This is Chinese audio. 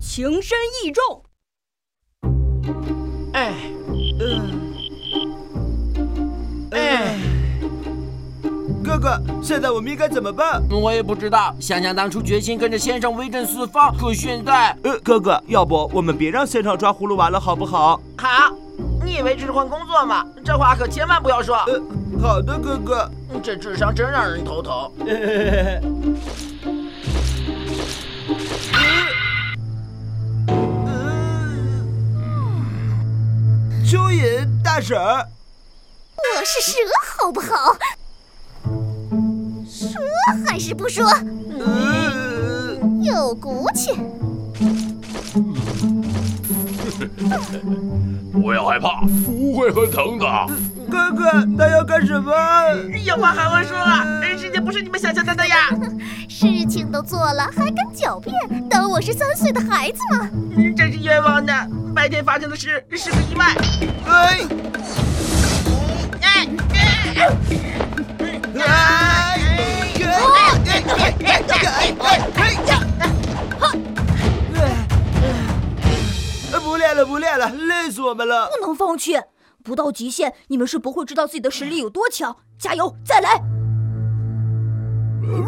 情深意重。哎，嗯，哎，哥哥，现在我们应该怎么办？我也不知道。想想当初决心跟着先生威震四方，可现在……呃，哥哥，要不我们别让先生抓葫芦娃了，好不好？好。你以为这是换工作吗？这话可千万不要说。呃，好的，哥哥。这智商真让人头疼。蚯蚓大婶，我是蛇，好不好？说还是不说？嗯有骨气。不要害怕，不会很疼的。哥哥，他要干什么？有话好好说啊！世界不是你们想象的那样。事情都做了，还敢狡辩，当我是三岁的孩子吗？真是冤枉的。白天发生的事是个意外。哎！哎！不练了，不练了，累死我们了！不能放弃，不到极限，你们是不会知道自己的实力有多强。加油，再来！嗯